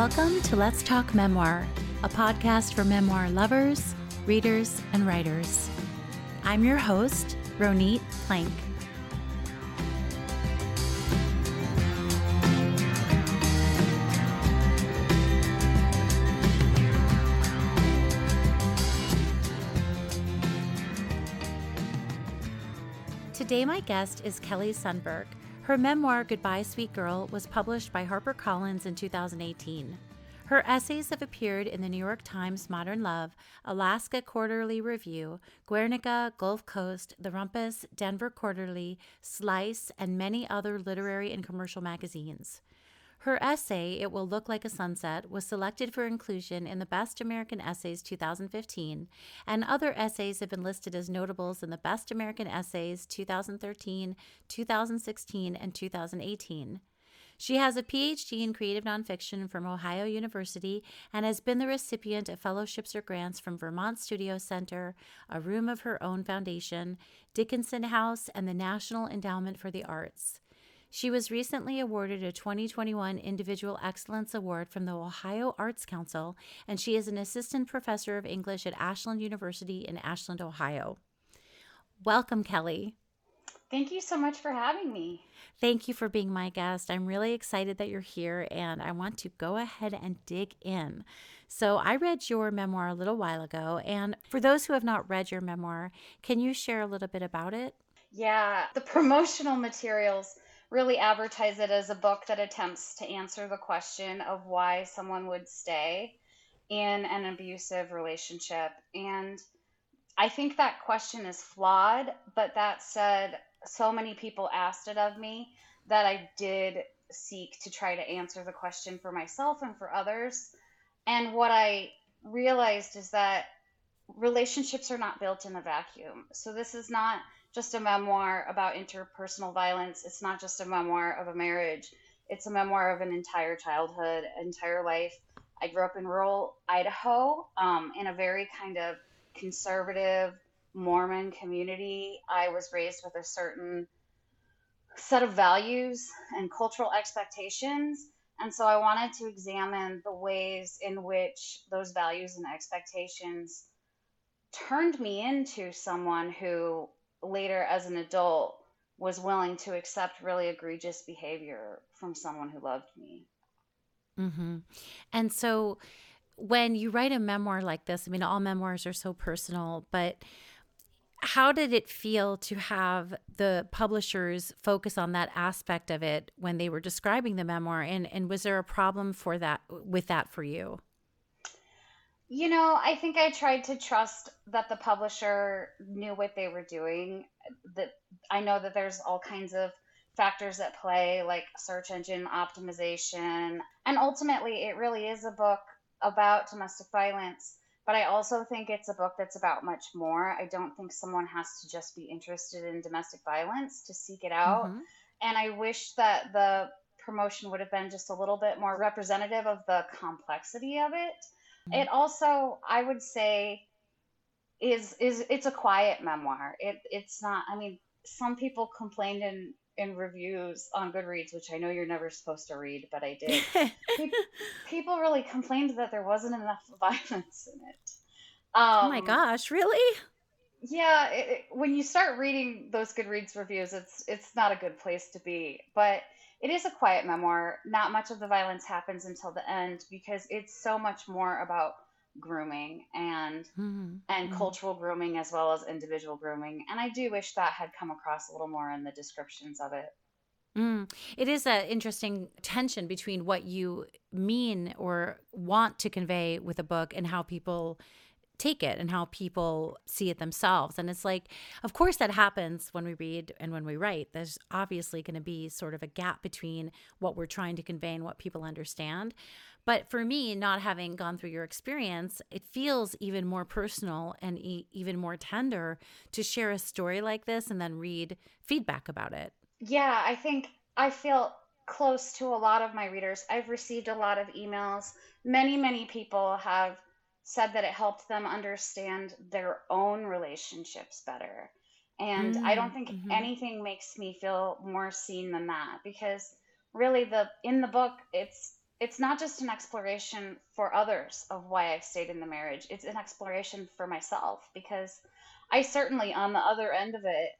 Welcome to Let's Talk Memoir, a podcast for memoir lovers, readers, and writers. I'm your host, Ronit Plank. Today, my guest is Kelly Sundberg. Her memoir, Goodbye, Sweet Girl, was published by HarperCollins in 2018. Her essays have appeared in the New York Times Modern Love, Alaska Quarterly Review, Guernica, Gulf Coast, The Rumpus, Denver Quarterly, Slice, and many other literary and commercial magazines. Her essay, It Will Look Like a Sunset, was selected for inclusion in the Best American Essays 2015, and other essays have been listed as notables in the Best American Essays 2013, 2016, and 2018. She has a PhD in creative nonfiction from Ohio University and has been the recipient of fellowships or grants from Vermont Studio Center, A Room of Her Own Foundation, Dickinson House, and the National Endowment for the Arts. She was recently awarded a 2021 Individual Excellence Award from the Ohio Arts Council, and she is an assistant professor of English at Ashland University in Ashland, Ohio. Welcome, Kelly. Thank you so much for having me. Thank you for being my guest. I'm really excited that you're here and I want to go ahead and dig in. So, I read your memoir a little while ago. And for those who have not read your memoir, can you share a little bit about it? Yeah, the promotional materials really advertise it as a book that attempts to answer the question of why someone would stay in an abusive relationship. And I think that question is flawed, but that said, so many people asked it of me that I did seek to try to answer the question for myself and for others. And what I realized is that relationships are not built in a vacuum. So this is not just a memoir about interpersonal violence. It's not just a memoir of a marriage. It's a memoir of an entire childhood, entire life. I grew up in rural Idaho um, in a very kind of conservative Mormon community. I was raised with a certain set of values and cultural expectations. And so I wanted to examine the ways in which those values and expectations turned me into someone who later as an adult was willing to accept really egregious behavior from someone who loved me. Mm-hmm. And so when you write a memoir like this, I mean, all memoirs are so personal, but how did it feel to have the publishers focus on that aspect of it when they were describing the memoir and and was there a problem for that with that for you you know, I think I tried to trust that the publisher knew what they were doing. That I know that there's all kinds of factors at play, like search engine optimization. And ultimately, it really is a book about domestic violence. But I also think it's a book that's about much more. I don't think someone has to just be interested in domestic violence to seek it out. Mm-hmm. And I wish that the promotion would have been just a little bit more representative of the complexity of it it also, I would say, is is it's a quiet memoir. It it's not. I mean, some people complained in in reviews on Goodreads, which I know you're never supposed to read, but I did. people, really complained that there wasn't enough violence in it. Um, oh my gosh, really? Yeah, it, it, when you start reading those Goodreads reviews, it's it's not a good place to be. But it is a quiet memoir. Not much of the violence happens until the end because it's so much more about grooming and mm-hmm. and mm-hmm. cultural grooming as well as individual grooming. And I do wish that had come across a little more in the descriptions of it. Mm. It is an interesting tension between what you mean or want to convey with a book and how people take it and how people see it themselves. And it's like, of course, that happens when we read and when we write. There's obviously going to be sort of a gap between what we're trying to convey and what people understand. But for me, not having gone through your experience, it feels even more personal and e- even more tender to share a story like this and then read feedback about it. Yeah, I think I feel close to a lot of my readers. I've received a lot of emails. Many, many people have said that it helped them understand their own relationships better. And mm, I don't think mm-hmm. anything makes me feel more seen than that because really the in the book it's it's not just an exploration for others of why I stayed in the marriage. It's an exploration for myself because I certainly, on the other end of it,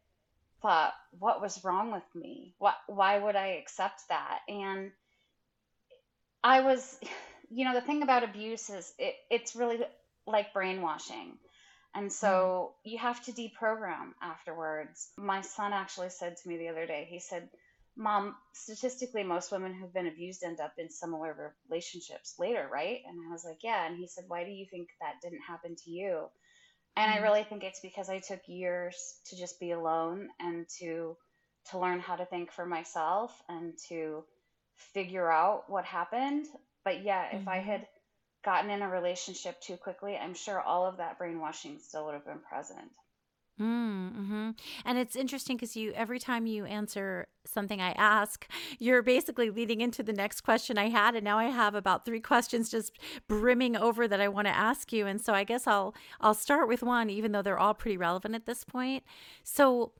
thought, what was wrong with me? What, why would I accept that? And I was, you know, the thing about abuse is it, it's really like brainwashing. And so mm. you have to deprogram afterwards. My son actually said to me the other day, he said, Mom, statistically, most women who've been abused end up in similar relationships later, right? And I was like, Yeah. And he said, Why do you think that didn't happen to you? And I mm-hmm. really think it's because I took years to just be alone and to to learn how to think for myself and to figure out what happened. But yeah, if I mm-hmm. had gotten in a relationship too quickly, I'm sure all of that brainwashing still would have been present. Mm, hmm And it's interesting because you every time you answer something I ask, you're basically leading into the next question I had, and now I have about three questions just brimming over that I want to ask you. And so I guess I'll I'll start with one, even though they're all pretty relevant at this point. So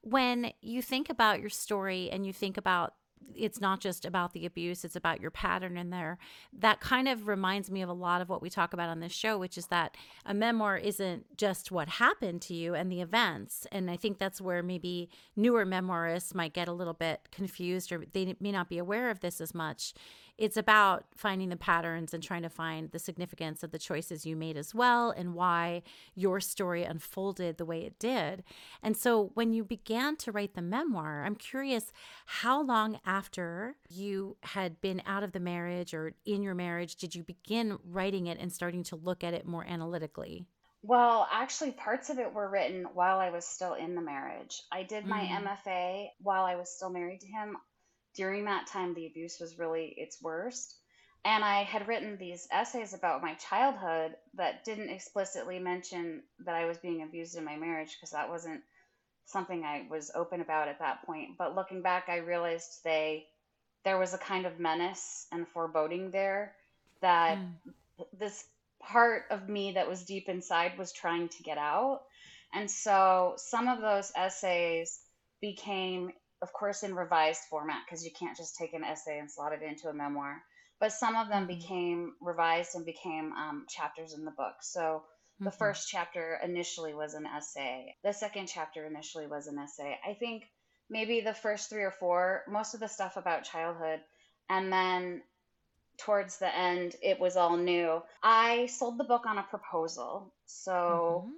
when you think about your story and you think about it's not just about the abuse, it's about your pattern in there. That kind of reminds me of a lot of what we talk about on this show, which is that a memoir isn't just what happened to you and the events. And I think that's where maybe newer memoirists might get a little bit confused or they may not be aware of this as much it's about finding the patterns and trying to find the significance of the choices you made as well and why your story unfolded the way it did. And so when you began to write the memoir, I'm curious how long after you had been out of the marriage or in your marriage did you begin writing it and starting to look at it more analytically? Well, actually, parts of it were written while I was still in the marriage. I did my mm. MFA while I was still married to him during that time, the abuse was really its worst. And I had written these essays about my childhood that didn't explicitly mention that I was being abused in my marriage because that wasn't something I was open about at that point. But looking back, I realized they there was a kind of menace and foreboding there that mm. this part of me that was deep inside was trying to get out. And so some of those essays became of course, in revised format because you can't just take an essay and slot it into a memoir. But some of them mm-hmm. became revised and became um, chapters in the book. So the mm-hmm. first chapter initially was an essay. The second chapter initially was an essay. I think maybe the first three or four, most of the stuff about childhood, and then towards the end, it was all new. I sold the book on a proposal. So mm-hmm.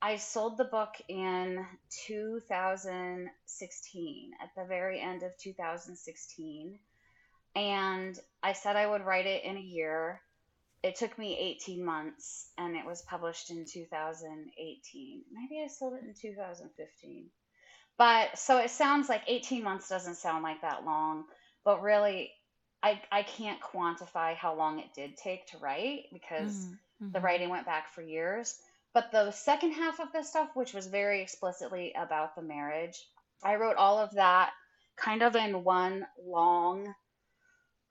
I sold the book in 2016, at the very end of 2016. And I said I would write it in a year. It took me 18 months and it was published in 2018. Maybe I sold it in 2015. But so it sounds like 18 months doesn't sound like that long, but really, I, I can't quantify how long it did take to write because mm-hmm. the writing went back for years but the second half of the stuff, which was very explicitly about the marriage, I wrote all of that kind of in one long,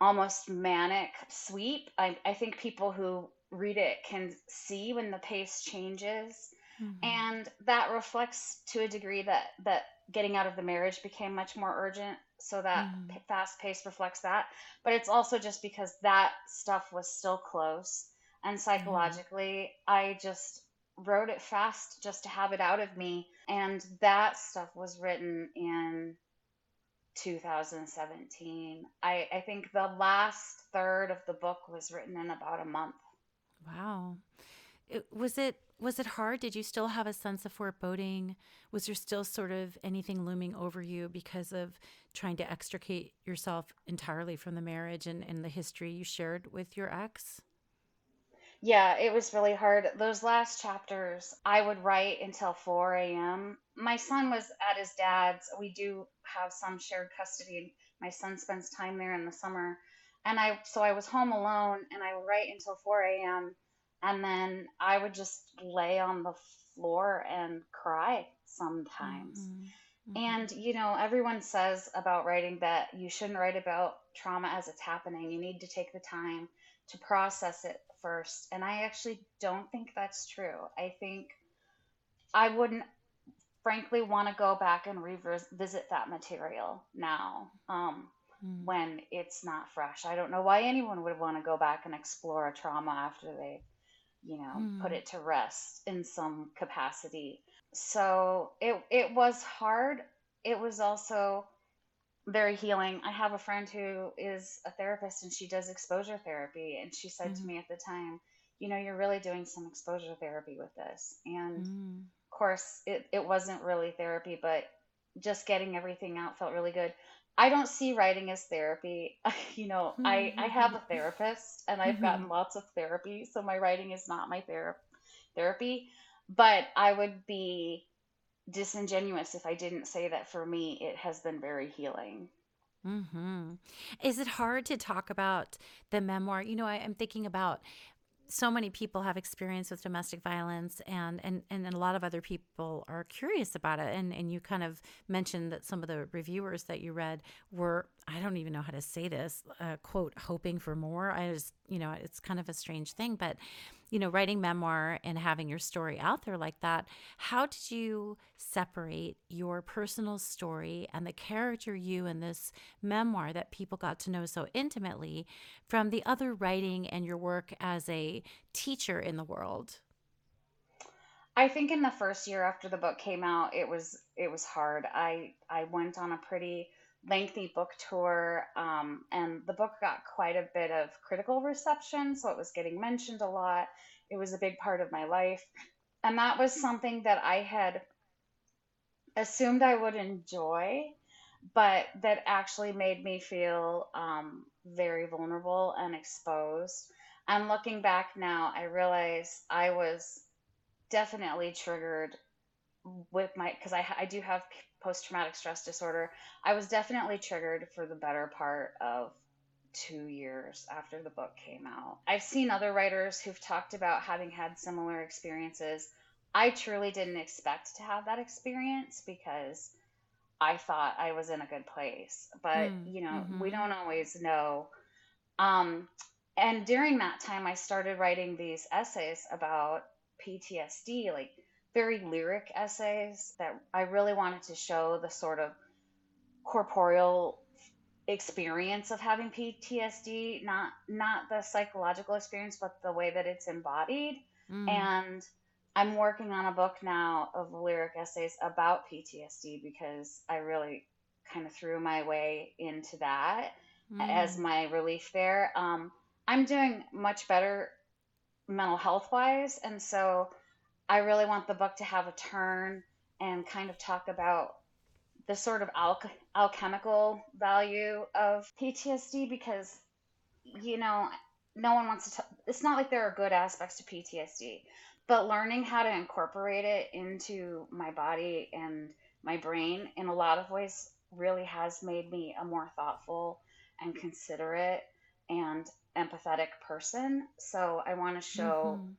almost manic sweep. I, I think people who read it can see when the pace changes. Mm-hmm. And that reflects to a degree that, that getting out of the marriage became much more urgent. So that mm-hmm. fast pace reflects that. But it's also just because that stuff was still close. And psychologically, mm-hmm. I just wrote it fast just to have it out of me. And that stuff was written in 2017. I, I think the last third of the book was written in about a month. Wow. It, was it was it hard? Did you still have a sense of foreboding? Was there still sort of anything looming over you because of trying to extricate yourself entirely from the marriage and, and the history you shared with your ex? Yeah, it was really hard. Those last chapters, I would write until 4 a.m. My son was at his dad's. We do have some shared custody. My son spends time there in the summer. And I, so I was home alone and I would write until 4 a.m. And then I would just lay on the floor and cry sometimes. Mm-hmm. Mm-hmm. And, you know, everyone says about writing that you shouldn't write about trauma as it's happening. You need to take the time to process it first. And I actually don't think that's true. I think I wouldn't, frankly, want to go back and revisit that material now. Um, mm. when it's not fresh. I don't know why anyone would want to go back and explore a trauma after they, you know, mm. put it to rest in some capacity. So it it was hard. It was also very healing. I have a friend who is a therapist and she does exposure therapy and she said mm. to mm-hmm. me at the time, you know, you're really doing some exposure therapy with this. And mm. of course, it, it wasn't really therapy, but just getting everything out felt really good. I don't see writing as therapy. you know, I, I have a therapist and I've mm-hmm. gotten lots of therapy, so my writing is not my ther- therapy. But I would be disingenuous if I didn't say that for me, it has been very healing. Mm-hmm. Is it hard to talk about the memoir? You know, I, am thinking about so many people have experience with domestic violence and, and and a lot of other people are curious about it and and you kind of mentioned that some of the reviewers that you read were I don't even know how to say this uh, quote hoping for more I just you know it's kind of a strange thing but you know, writing memoir and having your story out there like that, how did you separate your personal story and the character you in this memoir that people got to know so intimately from the other writing and your work as a teacher in the world? I think in the first year after the book came out, it was it was hard. I I went on a pretty lengthy book tour, um, and the book got quite a bit of critical reception, so it was getting mentioned a lot. It was a big part of my life, and that was something that I had assumed I would enjoy, but that actually made me feel um, very vulnerable and exposed. And looking back now, I realize I was definitely triggered with my because I I do have post traumatic stress disorder, I was definitely triggered for the better part of two years after the book came out. I've seen other writers who've talked about having had similar experiences. I truly didn't expect to have that experience because I thought I was in a good place. But, mm, you know, mm-hmm. we don't always know. Um, and during that time, I started writing these essays about PTSD, like very lyric essays that I really wanted to show the sort of corporeal experience of having PTSD, not not the psychological experience, but the way that it's embodied. Mm. And I'm working on a book now of lyric essays about PTSD because I really kind of threw my way into that mm. as my relief there. Um, I'm doing much better mental health wise, and so I really want the book to have a turn and kind of talk about the sort of al- alchemical value of PTSD because, you know, no one wants to. T- it's not like there are good aspects to PTSD, but learning how to incorporate it into my body and my brain in a lot of ways really has made me a more thoughtful and considerate and empathetic person. So I want to show. Mm-hmm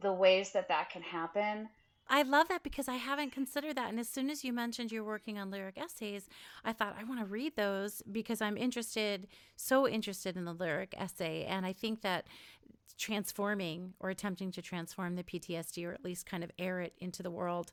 the ways that that can happen. I love that because I haven't considered that. And as soon as you mentioned you're working on lyric essays, I thought I want to read those because I'm interested, so interested in the lyric essay. And I think that transforming or attempting to transform the PTSD or at least kind of air it into the world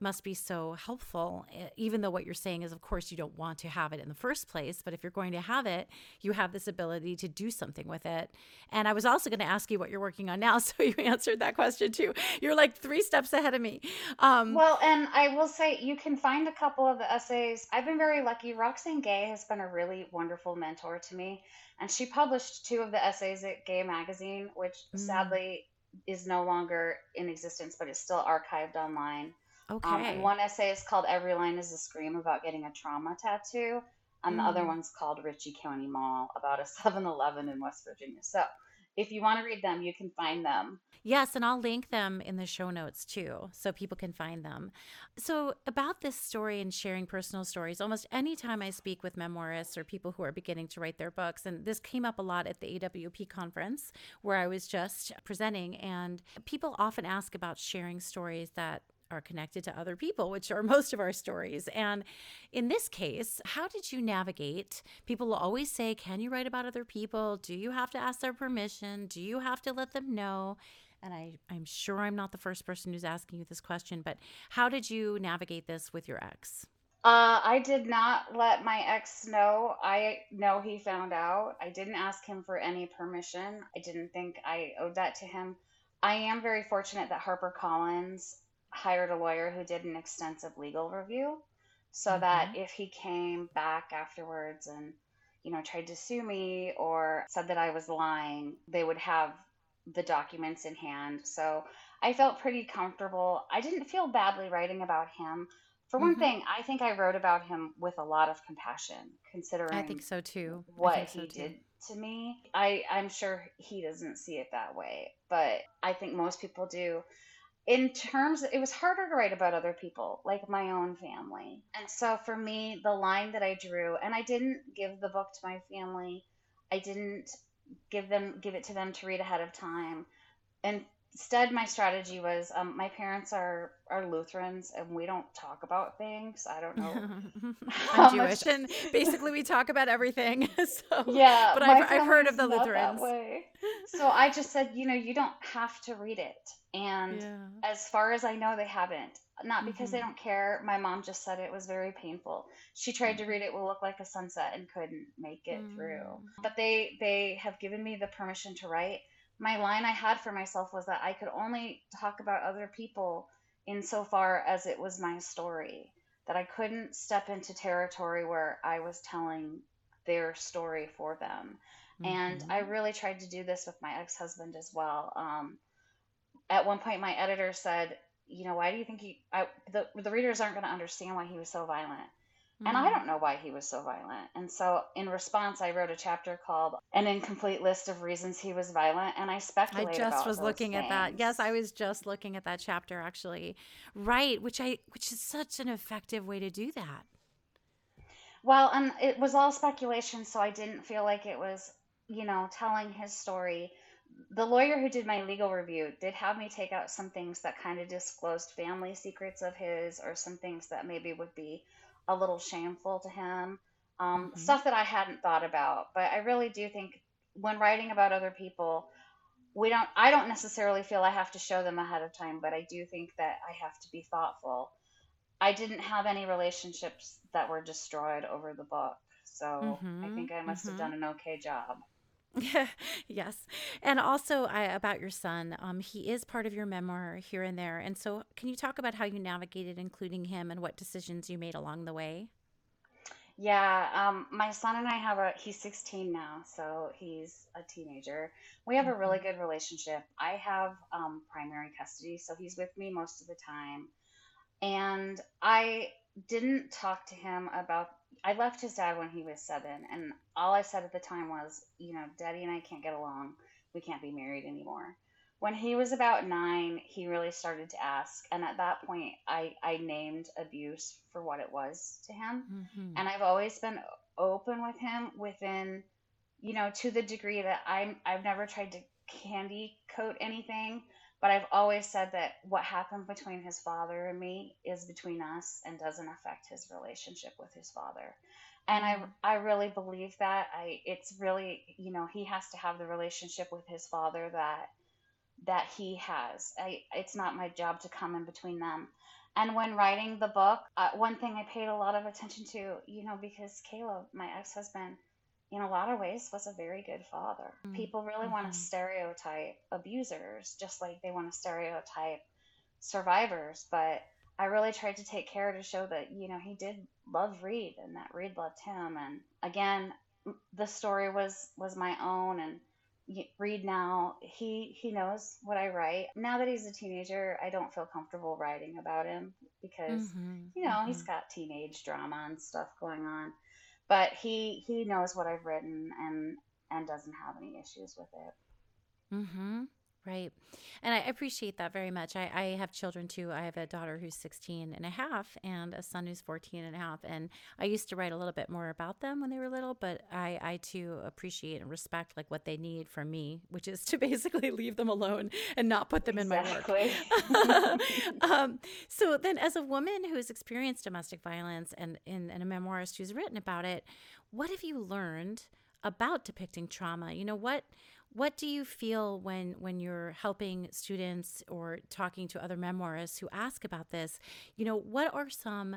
must be so helpful even though what you're saying is of course you don't want to have it in the first place but if you're going to have it you have this ability to do something with it. And i was also going to ask you what you're working on now so you answered that question too. You're like three steps ahead of me. Um, well and i will say you can find a couple of the essays. I've been very lucky. Roxane gay has been a really wonderful mentor to me and she published two of the essays at gay magazine which mm. sadly is no longer in existence but is still archived online Okay. Um, and one essay is called Every Line is a Scream about getting a trauma tattoo. And mm. the other mm. one's called Ritchie County Mall about a 7 Eleven in West Virginia. So if you want to read them, you can find them. Yes, and I'll link them in the show notes too, so people can find them. So, about this story and sharing personal stories, almost anytime I speak with memoirists or people who are beginning to write their books, and this came up a lot at the AWP conference where I was just presenting, and people often ask about sharing stories that are connected to other people, which are most of our stories. And in this case, how did you navigate? People will always say, Can you write about other people? Do you have to ask their permission? Do you have to let them know? And I, I'm sure I'm not the first person who's asking you this question, but how did you navigate this with your ex? Uh, I did not let my ex know. I know he found out. I didn't ask him for any permission. I didn't think I owed that to him. I am very fortunate that HarperCollins hired a lawyer who did an extensive legal review so that Mm-hmm. if he came back afterwards and you know tried to sue me or said that I was lying, they would have the documents in hand. So I felt pretty comfortable. I didn't feel badly writing about him. For one Mm-hmm. thing, I think I wrote about him with a lot of compassion, considering I think so too. What so he too. did to me. I, I'm sure he doesn't see it that way, but I think most people do in terms it was harder to write about other people like my own family. And so for me the line that i drew and i didn't give the book to my family. I didn't give them give it to them to read ahead of time. Instead my strategy was um, my parents are are lutherans and we don't talk about things. I don't know I'm how much Jewish, and basically we talk about everything. So, yeah but I've I've heard of the Lutherans. so i just said you know you don't have to read it and Yeah. as far as I know, they haven't. Not because they Mhm. don't care. My mom just said it was very painful. She tried to read it will look like a sunset and couldn't make it through. Mm. But they they have given me the permission to write. My line I had for myself was that I could only talk about other people insofar as it was my story. That I couldn't step into territory where I was telling their story for them. And I Mhm. really tried to do this with my ex-husband as well. Um, at one point my editor said you know why do you think he I, the, the readers aren't going to understand why he was so violent and i Mm. don't know why he was so violent and so in response i wrote a chapter called an incomplete list of reasons he was violent and i speculated. I just was looking at that. Yes, I was just looking at that chapter actually. Right, which I which is such an effective way to do that. well and it was all speculation so i didn't feel like it was you know telling his story the lawyer who did my legal review did have me take out some things that kind of disclosed family secrets of his or some things that maybe would be a little shameful to him um, Mhm. stuff that i hadn't thought about but i really do think when writing about other people we don't i don't necessarily feel i have to show them ahead of time but i do think that i have to be thoughtful i didn't have any relationships that were destroyed over the book so i Mhm. think i must have Mhm. done an okay job yes. And also I, about your son, um, he is part of your memoir here and there. And so can you talk about how you navigated including him and what decisions you made along the way? Yeah, um, my son and I have a, he's 16 now, so he's a teenager. We have a really hmm good relationship. I have um, primary custody, so he's with me most of the time. And I didn't talk to him about, I left his dad when he was seven, and all I said at the time was, you know, Daddy and I can't get along. We can't be married anymore. When he was about nine, he really started to ask, and at that point, I, I named abuse for what it was to him hmm and I've always been open with him within, you know, to the degree that I'm I've never tried to candy coat anything, but I've always said that what happened between his father and me is between us and doesn't affect his relationship with his father. And I I really believe that. I it's really, you know, he has to have the relationship with his father that that he has. I, it's not my job to come in between them. And when writing the book, uh, one thing I paid a lot of attention to, you know, because Caleb, my ex husband, in a lot of ways was a very good father. People really want to stereotype abusers just like they want to stereotype survivors. But I really tried to take care to show that, you know, he did love Reed and that Reed loved him. And again, the story was was my own and Reed now he he knows what I write. Now that he's a teenager, I don't feel comfortable writing about him because hmm you know he's hmm got teenage drama and stuff going on. But he he knows what I've written and and doesn't have any issues with it. hmm Right. And I appreciate that very much. I, I have children too. I have a daughter who's 16 and a half and a son who's 14 and a half. And I used to write a little bit more about them when they were little, but I, I too appreciate and respect like what they need from me, which is to basically leave them alone and not put them in my work. Um, so then as a woman who has experienced domestic violence and, and, and a memoirist who's written about it, what have you learned about depicting trauma? You know, what what do you feel when when you're helping students or talking to other memoirists who ask about this? You know, what are some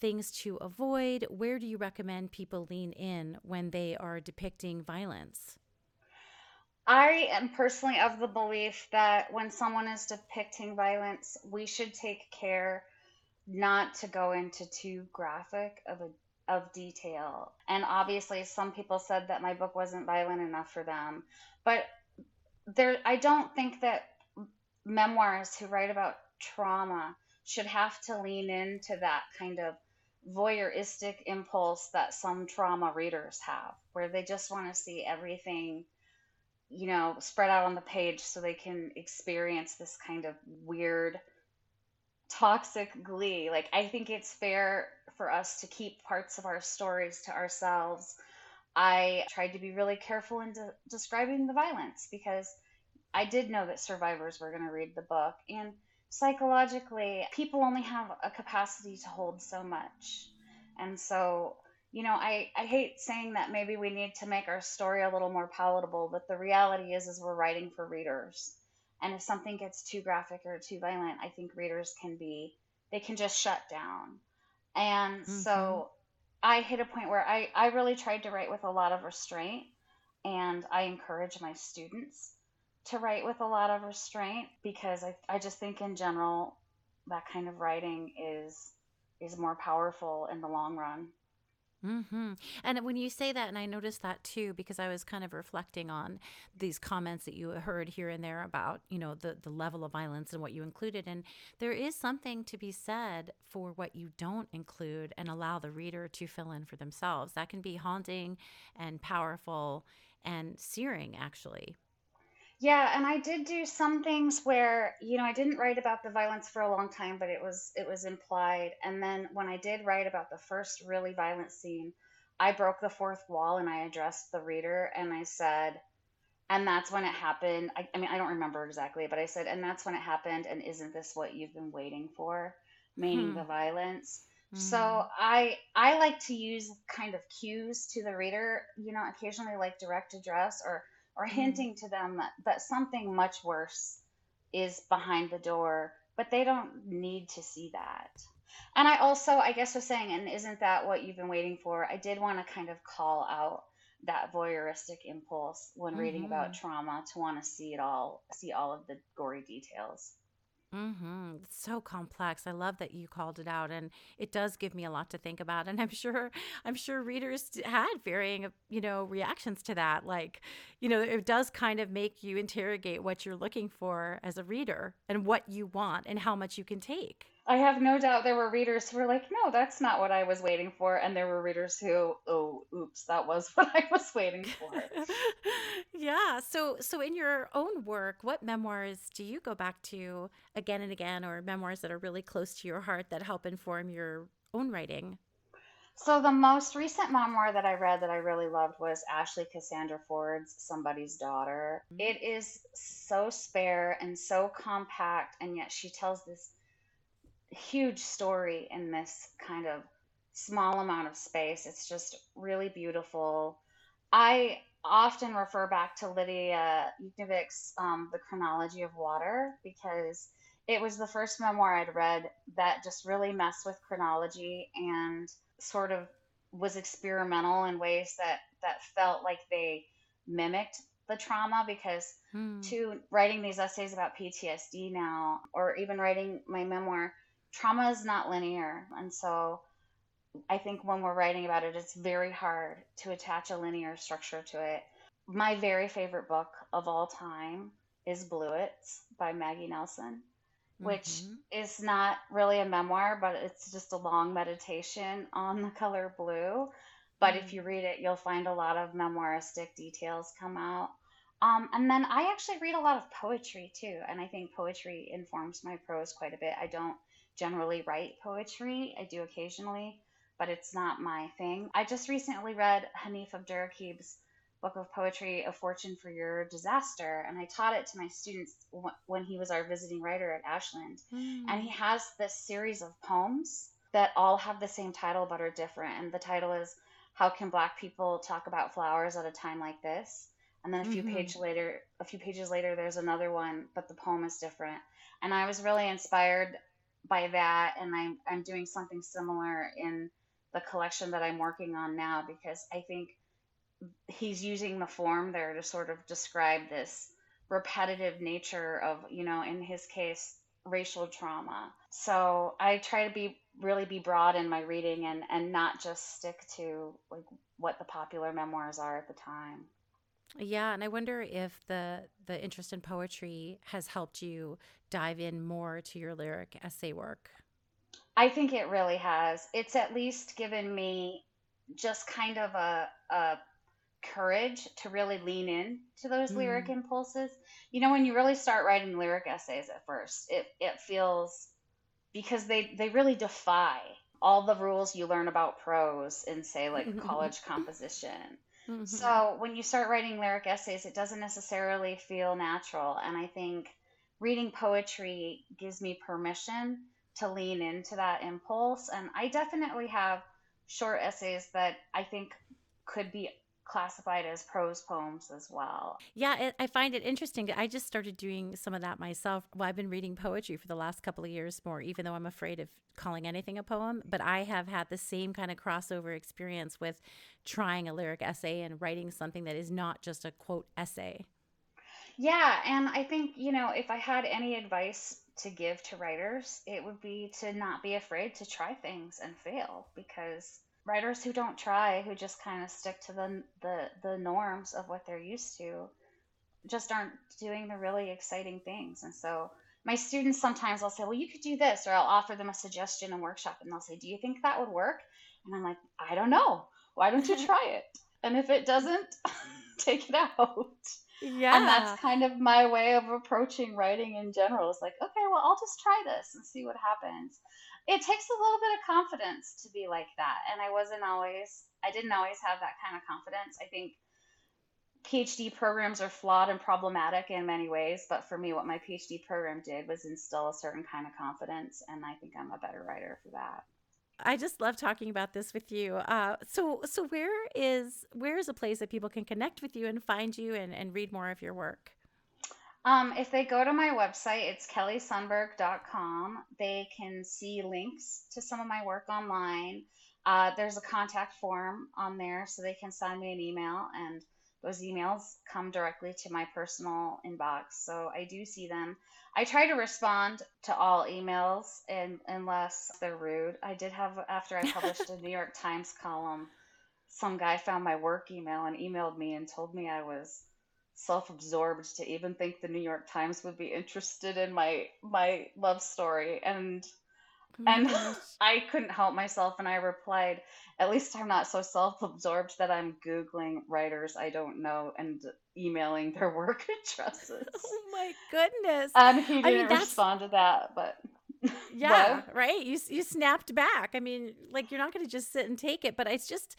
things to avoid? Where do you recommend people lean in when they are depicting violence? I am personally of the belief that when someone is depicting violence, we should take care not to go into too graphic of a of detail. And obviously some people said that my book wasn't violent enough for them, but there I don't think that memoirs who write about trauma should have to lean into that kind of voyeuristic impulse that some trauma readers have, where they just want to see everything, you know, spread out on the page so they can experience this kind of weird, toxic glee. Like, I think it's fair for us to keep parts of our stories to ourselves. I tried to be really careful in de- describing the violence because I did know that survivors were going to read the book. And psychologically, people only have a capacity to hold so much. And so, you know, I, I hate saying that maybe we need to make our story a little more palatable, but the reality is is we're writing for readers. And if something gets too graphic or too violent, I think readers can be they can just shut down. And mm-hmm. so I hit a point where I, I really tried to write with a lot of restraint and I encourage my students to write with a lot of restraint because I, I just think in general that kind of writing is is more powerful in the long run. Mm-hmm. And when you say that, and I noticed that too, because I was kind of reflecting on these comments that you heard here and there about, you know, the, the level of violence and what you included. And there is something to be said for what you don't include and allow the reader to fill in for themselves. That can be haunting and powerful and searing, actually. Yeah, and I did do some things where, you know, I didn't write about the violence for a long time, but it was it was implied. And then when I did write about the first really violent scene, I broke the fourth wall and I addressed the reader and I said, and that's when it happened. I, I mean, I don't remember exactly, but I said, and that's when it happened. And isn't this what you've been waiting for? Meaning hmm. the violence. So hmm. I I like to use kind of cues to the reader, you know, occasionally like direct address or or mm-hmm. hinting to them that, that something much worse is behind the door, but they don't need to see that. And I also, I guess, was saying, and isn't that what you've been waiting for? I did want to kind of call out that voyeuristic impulse when mm-hmm. reading about mm-hmm. trauma to want to see it all, see all of the gory details. Mm-hmm. It's so complex. I love that you called it out, and it does give me a lot to think about. And I'm sure, I'm sure readers had varying, you know, reactions to that. Like, you know, it does kind of make you interrogate what you're looking for as a reader and what you want and how much you can take. I have no doubt there were readers who were like, no, that's not what I was waiting for. And there were readers who, oh, oops, that was what I was waiting for. yeah. So, so in your own work, what memoirs do you go back to again and again, or memoirs that are really close to your heart that help inform your own writing? So the most recent memoir that I read that I really loved was Ashley Cassandra Ford's Somebody's Daughter. Mm-hmm. It is so spare and so compact, and yet she tells this huge story in this kind of small amount of space. It's just really beautiful. I often refer back to Lidia Yuknavitch's um, The Chronology of Water because it was the first memoir I'd read that just really messed with chronology and sort of was experimental in ways that that felt like they mimicked the trauma because hmm. to writing these essays about PTSD now or even writing my memoir trauma is not linear. And so I think when we're writing about it, it's very hard to attach a linear structure to it. My very favorite book of all time is Bluets by Maggie Nelson, which mm-hmm. is not really a memoir, but it's just a long meditation on the color blue. But mm-hmm. if you read it, you'll find a lot of memoiristic details come out. Um, and then I actually read a lot of poetry too, and I think poetry informs my prose quite a bit. I don't generally write poetry. I do occasionally, but it's not my thing. I just recently read Hanif Abdurraqib's book of poetry, A Fortune for Your Disaster, and I taught it to my students when he was our visiting writer at Ashland. Mm. And he has this series of poems that all have the same title but are different. And the title is How Can Black People Talk About Flowers at a Time Like This? And then a few mm-hmm. page later, a few pages later, there's another one, but the poem is different. And I was really inspired by that, and I'm I'm doing something similar in the collection that I'm working on now because I think he's using the form there to sort of describe this repetitive nature of, you know, in his case, racial trauma. So I try to be really be broad in my reading and and not just stick to like what the popular memoirs are at the time. Yeah, and I wonder if the the interest in poetry has helped you dive in more to your lyric essay work. I think it really has. It's at least given me just kind of a, a courage to really lean in to those mm. lyric impulses. You know, when you really start writing lyric essays at first, it, it feels because they, they really defy all the rules you learn about prose in, say, like college composition. Mm-hmm. So when you start writing lyric essays, it doesn't necessarily feel natural. And I think reading poetry gives me permission to lean into that impulse. And I definitely have short essays that I think could be classified as prose poems as well. Yeah, it, I find it interesting. I just started doing some of that myself. Well, I've been reading poetry for the last couple of years more, even though I'm afraid of calling anything a poem. But I have had the same kind of crossover experience with trying a lyric essay and writing something that is not just a quote essay. Yeah, and I think, you know, if I had any advice to give to writers, it would be to not be afraid to try things and fail because writers who don't try, who just kind of stick to the, the the norms of what they're used to, just aren't doing the really exciting things. And so my students sometimes I'll say, well, you could do this, or I'll offer them a suggestion and workshop, and they'll say, do you think that would work? And I'm like, I don't know. Why don't you try it? And if it doesn't, take it out. Yeah. And that's kind of my way of approaching writing in general. It's like, okay, well, I'll just try this and see what happens. It takes a little bit of confidence to be like that. And I wasn't always, I didn't always have that kind of confidence. I think PhD programs are flawed and problematic in many ways, but for me, what my PhD program did was instill a certain kind of confidence. And I think I'm a better writer for that. I just love talking about this with you. Uh, so, so where is where is a place that people can connect with you and find you and, and read more of your work? Um, if they go to my website, it's kellysundberg.com. They can see links to some of my work online. Uh, there's a contact form on there, so they can send me an email, and those emails come directly to my personal inbox. So I do see them. I try to respond to all emails and, unless they're rude. I did have, after I published a New York Times column, some guy found my work email and emailed me and told me I was self-absorbed to even think the New York Times would be interested in my my love story and oh and I couldn't help myself and I replied, at least I'm not so self-absorbed that I'm googling writers I don't know and emailing their work addresses. Oh my goodness. And he didn't I mean, respond to that, but yeah, right. You you snapped back. I mean, like you're not going to just sit and take it, but it's just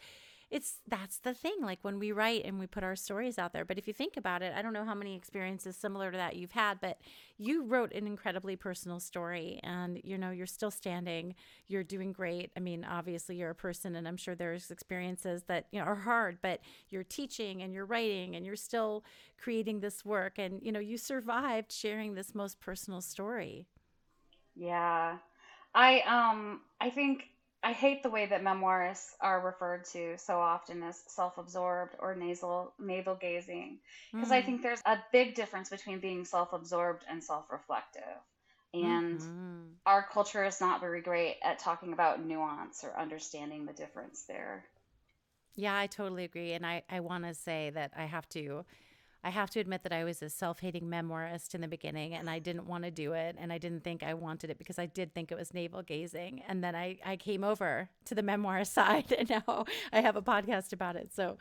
it's that's the thing like when we write and we put our stories out there but if you think about it i don't know how many experiences similar to that you've had but you wrote an incredibly personal story and you know you're still standing you're doing great. I mean obviously you're a person and i'm sure there's experiences that you know are hard but you're teaching and you're writing and you're still creating this work and you know you survived sharing this most personal story. Yeah. I um i think I hate the way that memoirists are referred to so often as self-absorbed or nasal navel gazing because mm. I think there's a big difference between being self-absorbed and self-reflective. And mm-hmm. our culture is not very great at talking about nuance or understanding the difference there. Yeah, I totally agree. And I, I want to say that I have to I have to admit that I was a self hating memoirist in the beginning and I didn't want to do it. And I didn't think I wanted it because I did think it was navel gazing. And then I, I came over to the memoir side and now I have a podcast about it. So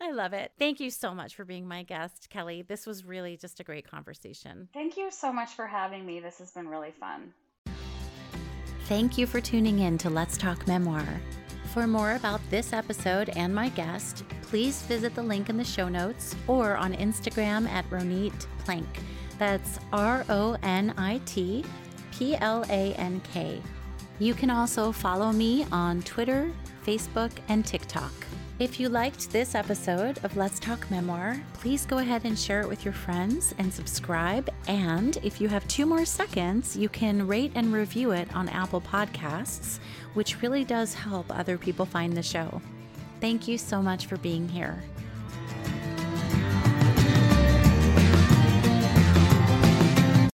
I love it. Thank you so much for being my guest, Kelly. This was really just a great conversation. Thank you so much for having me. This has been really fun. Thank you for tuning in to Let's Talk Memoir. For more about this episode and my guest, please visit the link in the show notes or on Instagram at Ronit Plank. That's R O N I T P L A N K. You can also follow me on Twitter, Facebook, and TikTok. If you liked this episode of Let's Talk Memoir, please go ahead and share it with your friends and subscribe. And if you have two more seconds, you can rate and review it on Apple Podcasts, which really does help other people find the show. Thank you so much for being here.